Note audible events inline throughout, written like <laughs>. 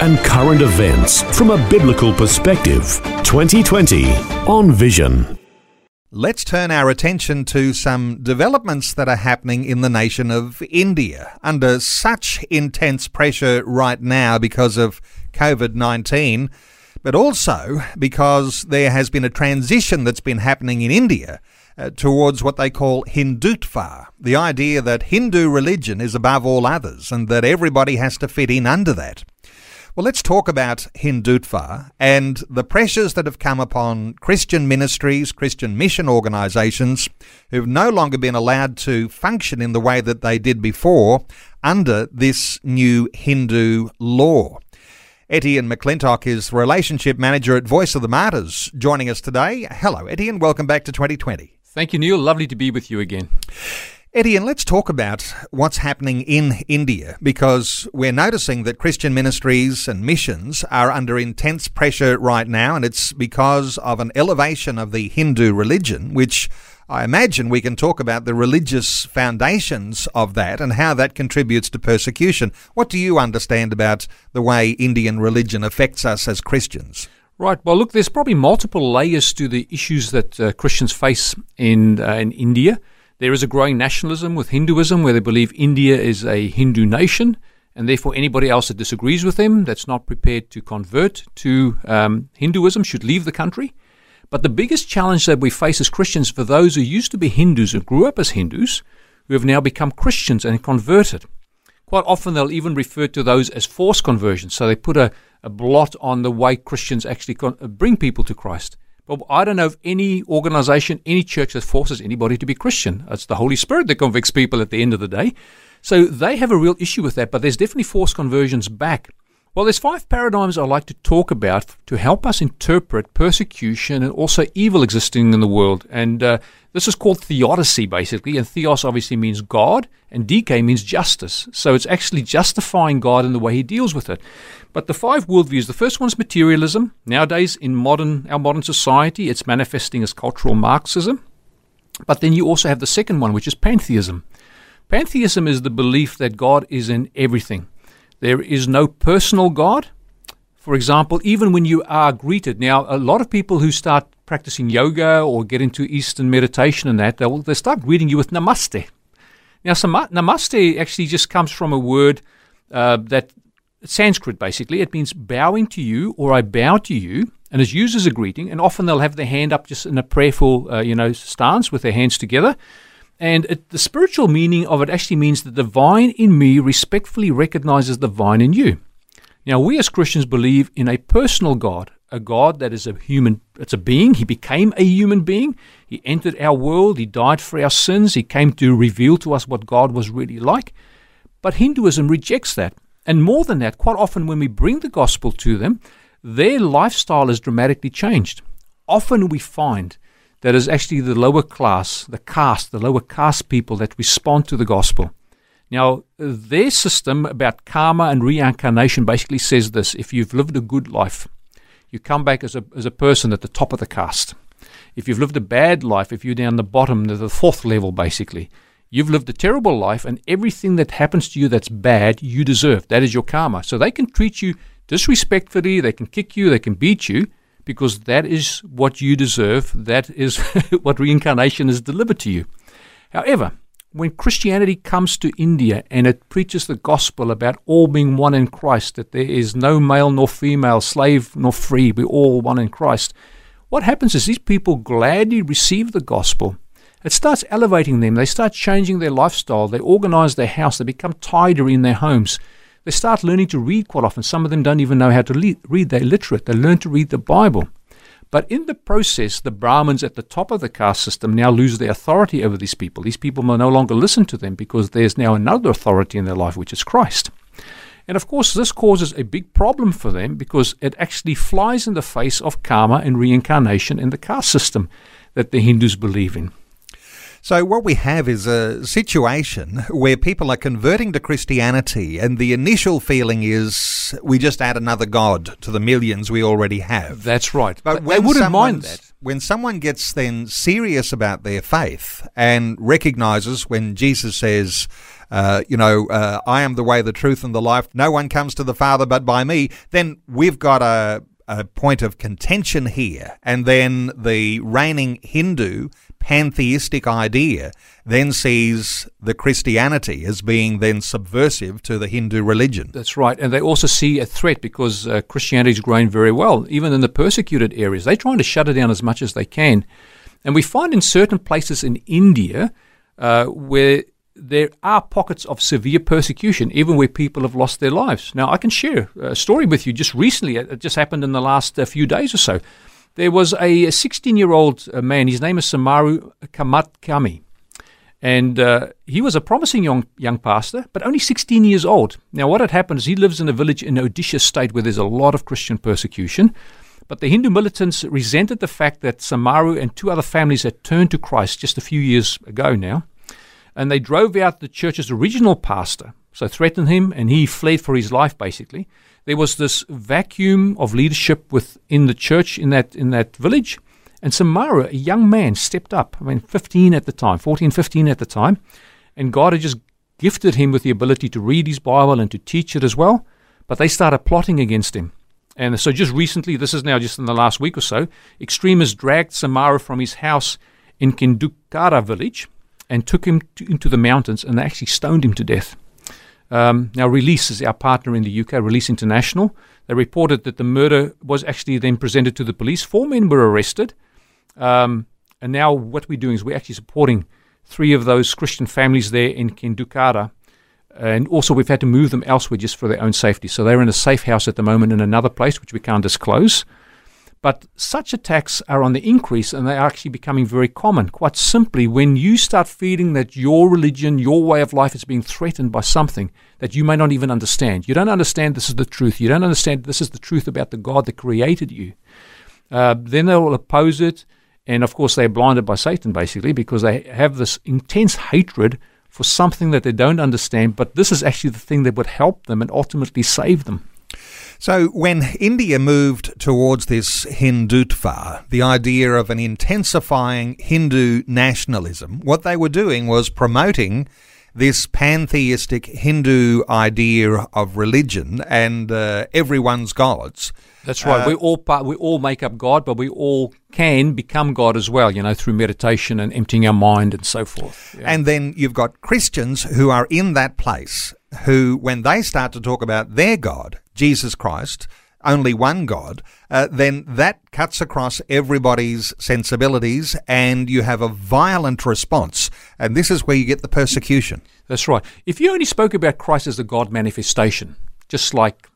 and current events from a biblical perspective. 2020 on Vision. Let's turn our attention to some developments that are happening in the nation of India under such intense pressure right now because of COVID 19 but also because there has been a transition that's been happening in India uh, towards what they call Hindutva, the idea that Hindu religion is above all others and that everybody has to fit in under that. Well, let's talk about Hindutva and the pressures that have come upon Christian ministries, Christian mission organisations, who've no longer been allowed to function in the way that they did before under this new Hindu law. Etienne McClintock is Relationship Manager at Voice of the Martyrs, joining us today. Hello, Etienne. Welcome back to 2020. Thank you, Neil. Lovely to be with you again. Etienne, let's talk about what's happening in India because we're noticing that Christian ministries and missions are under intense pressure right now, and it's because of an elevation of the Hindu religion, which I imagine we can talk about the religious foundations of that and how that contributes to persecution. What do you understand about the way Indian religion affects us as Christians? Right. Well, look, there's probably multiple layers to the issues that uh, Christians face in uh, in India. There is a growing nationalism with Hinduism, where they believe India is a Hindu nation, and therefore anybody else that disagrees with them, that's not prepared to convert to um, Hinduism, should leave the country. But the biggest challenge that we face as Christians for those who used to be Hindus and grew up as Hindus, who have now become Christians and converted. Quite often they'll even refer to those as forced conversions. So they put a, a blot on the way Christians actually con- bring people to Christ. But I don't know of any organization, any church that forces anybody to be Christian. It's the Holy Spirit that convicts people at the end of the day. So they have a real issue with that, but there's definitely forced conversions back. Well, there's five paradigms I like to talk about to help us interpret persecution and also evil existing in the world. And uh, this is called theodicy, basically. And theos obviously means God, and dike means justice. So it's actually justifying God in the way he deals with it. But the five worldviews the first one is materialism. Nowadays, in modern our modern society, it's manifesting as cultural Marxism. But then you also have the second one, which is pantheism. Pantheism is the belief that God is in everything. There is no personal God. For example, even when you are greeted, now a lot of people who start practicing yoga or get into Eastern meditation and that, they'll, they start greeting you with namaste. Now, namaste actually just comes from a word uh, that Sanskrit basically. It means bowing to you or I bow to you, and is used as a greeting. And often they'll have their hand up just in a prayerful, uh, you know, stance with their hands together. And it, the spiritual meaning of it actually means the divine in me respectfully recognizes the divine in you. Now, we as Christians believe in a personal God, a God that is a human, it's a being. He became a human being. He entered our world. He died for our sins. He came to reveal to us what God was really like. But Hinduism rejects that. And more than that, quite often when we bring the gospel to them, their lifestyle is dramatically changed. Often we find that is actually the lower class, the caste, the lower caste people that respond to the gospel. Now, their system about karma and reincarnation basically says this if you've lived a good life, you come back as a, as a person at the top of the caste. If you've lived a bad life, if you're down the bottom, the fourth level basically, you've lived a terrible life, and everything that happens to you that's bad, you deserve. That is your karma. So they can treat you disrespectfully, they can kick you, they can beat you, because that is what you deserve. That is <laughs> what reincarnation has delivered to you. However, when Christianity comes to India and it preaches the gospel about all being one in Christ, that there is no male nor female, slave nor free, we're all one in Christ, what happens is these people gladly receive the gospel. It starts elevating them. They start changing their lifestyle. They organize their house. They become tidier in their homes. They start learning to read quite often. Some of them don't even know how to le- read. They're literate. They learn to read the Bible. But in the process, the Brahmins at the top of the caste system now lose their authority over these people. These people will no longer listen to them because there's now another authority in their life, which is Christ. And of course, this causes a big problem for them because it actually flies in the face of karma and reincarnation in the caste system that the Hindus believe in. So, what we have is a situation <laughs> where people are converting to Christianity, and the initial feeling is we just add another God to the millions we already have. That's right. But they wouldn't mind that. When someone gets then serious about their faith and recognizes when Jesus says, uh, you know, uh, I am the way, the truth, and the life, no one comes to the Father but by me, then we've got a a point of contention here, and then the reigning Hindu pantheistic idea then sees the Christianity as being then subversive to the Hindu religion. That's right. And they also see a threat because uh, Christianity is growing very well, even in the persecuted areas. They're trying to shut it down as much as they can. And we find in certain places in India uh, where there are pockets of severe persecution, even where people have lost their lives. Now, I can share a story with you just recently. It just happened in the last uh, few days or so. There was a 16 year old uh, man, his name is Samaru Kamatkami. And uh, he was a promising young, young pastor, but only 16 years old. Now, what had happened is he lives in a village in Odisha state where there's a lot of Christian persecution. But the Hindu militants resented the fact that Samaru and two other families had turned to Christ just a few years ago now. And they drove out the church's original pastor, so threatened him, and he fled for his life, basically there was this vacuum of leadership within the church in that in that village. And Samara, a young man, stepped up. I mean, 15 at the time, 14, 15 at the time. And God had just gifted him with the ability to read his Bible and to teach it as well. But they started plotting against him. And so just recently, this is now just in the last week or so, extremists dragged Samara from his house in Kindukara village and took him to, into the mountains and they actually stoned him to death. Um, now, Release is our partner in the UK, Release International. They reported that the murder was actually then presented to the police. Four men were arrested. Um, and now, what we're doing is we're actually supporting three of those Christian families there in Kindukara. And also, we've had to move them elsewhere just for their own safety. So they're in a safe house at the moment in another place, which we can't disclose. But such attacks are on the increase and they are actually becoming very common. Quite simply, when you start feeling that your religion, your way of life is being threatened by something that you may not even understand, you don't understand this is the truth, you don't understand this is the truth about the God that created you, uh, then they will oppose it. And of course, they're blinded by Satan basically because they have this intense hatred for something that they don't understand. But this is actually the thing that would help them and ultimately save them. So, when India moved towards this Hindutva, the idea of an intensifying Hindu nationalism, what they were doing was promoting this pantheistic Hindu idea of religion and uh, everyone's gods. That's right. Uh, we all part, we all make up God, but we all can become God as well. You know, through meditation and emptying our mind and so forth. Yeah. And then you've got Christians who are in that place, who, when they start to talk about their God, Jesus Christ, only one God, uh, then that cuts across everybody's sensibilities and you have a violent response. And this is where you get the persecution. That's right. If you only spoke about Christ as the God manifestation, just like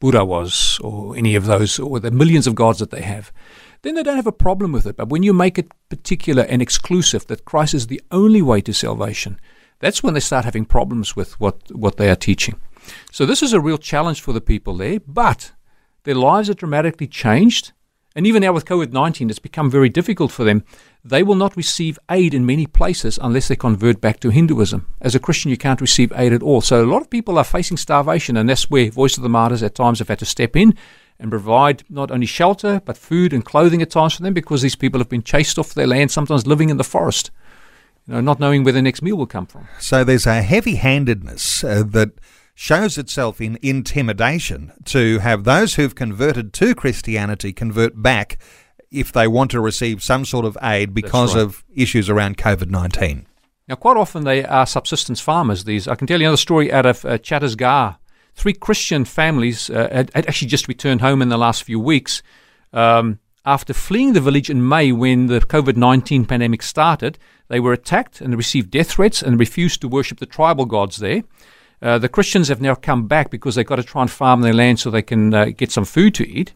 Buddha was, or any of those, or the millions of gods that they have, then they don't have a problem with it. But when you make it particular and exclusive that Christ is the only way to salvation, that's when they start having problems with what, what they are teaching. So this is a real challenge for the people there, but their lives are dramatically changed. And even now with COVID 19, it's become very difficult for them. They will not receive aid in many places unless they convert back to Hinduism. As a Christian, you can't receive aid at all. So a lot of people are facing starvation, and that's where Voice of the Martyrs at times have had to step in and provide not only shelter, but food and clothing at times for them because these people have been chased off their land, sometimes living in the forest, you know, not knowing where their next meal will come from. So there's a heavy handedness uh, that shows itself in intimidation to have those who've converted to Christianity convert back if they want to receive some sort of aid because right. of issues around COVID 19. Now, quite often they are subsistence farmers. These, I can tell you another story out of uh, Chhattisgarh. Three Christian families uh, had, had, actually just returned home in the last few weeks. Um, after fleeing the village in May when the COVID 19 pandemic started, they were attacked and received death threats and refused to worship the tribal gods there. Uh, the Christians have now come back because they've got to try and farm their land so they can uh, get some food to eat.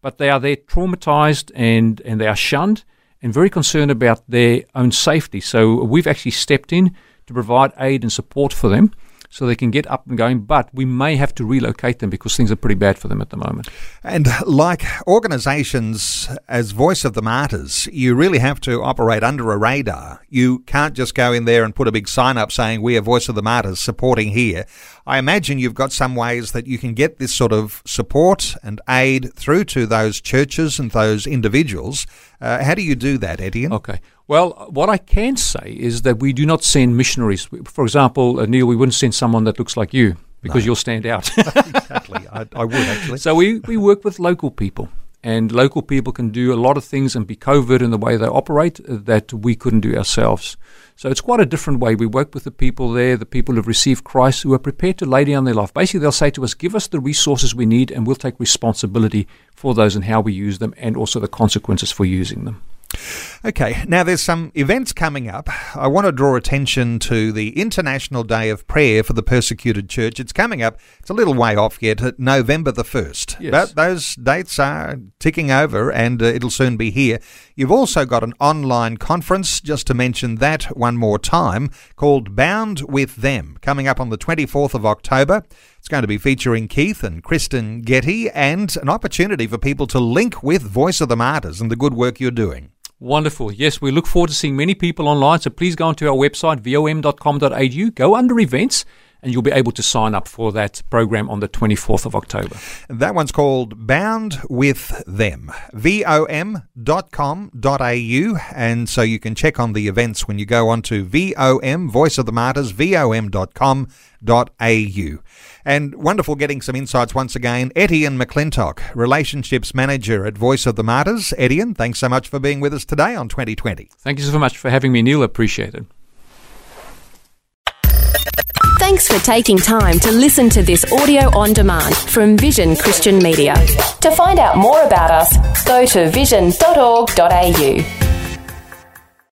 But they are there traumatized and, and they are shunned and very concerned about their own safety. So we've actually stepped in to provide aid and support for them so they can get up and going. But we may have to relocate them because things are pretty bad for them at the moment. And like organisations as Voice of the Martyrs, you really have to operate under a radar. You can't just go in there and put a big sign up saying, We are Voice of the Martyrs supporting here. I imagine you've got some ways that you can get this sort of support and aid through to those churches and those individuals. Uh, how do you do that, Etienne? Okay. Well, what I can say is that we do not send missionaries. For example, uh, Neil, we wouldn't send someone that looks like you because no. you'll stand out. <laughs> exactly. I, I, would actually. So we, we work with local people. And local people can do a lot of things and be covert in the way they operate that we couldn't do ourselves. So it's quite a different way. We work with the people there, the people who've received Christ, who are prepared to lay down their life. Basically, they'll say to us, Give us the resources we need, and we'll take responsibility for those and how we use them, and also the consequences for using them. Okay, now there's some events coming up. I want to draw attention to the International Day of Prayer for the Persecuted Church. It's coming up, it's a little way off yet, November the 1st. Yes. But those dates are ticking over and uh, it'll soon be here. You've also got an online conference, just to mention that one more time, called Bound with Them, coming up on the 24th of October. It's going to be featuring Keith and Kristyn Getty and an opportunity for people to link with Voice of the Martyrs and the good work you're doing. Wonderful. Yes, we look forward to seeing many people online. So please go onto our website, vom.com.au, go under events, and you'll be able to sign up for that program on the 24th of October. That one's called Bound with Them, vom.com.au. And so you can check on the events when you go onto VOM, Voice of the Martyrs, vom.com.au. And wonderful getting some insights once again. Etienne McClintock, Relationships Manager at Voice of the Martyrs. Etienne, thanks so much for being with us today on 2020. Thank you so much for having me, Neil. Appreciate it. Thanks for taking time to listen to this audio on demand from Vision Christian Media. To find out more about us, go to vision.org.au.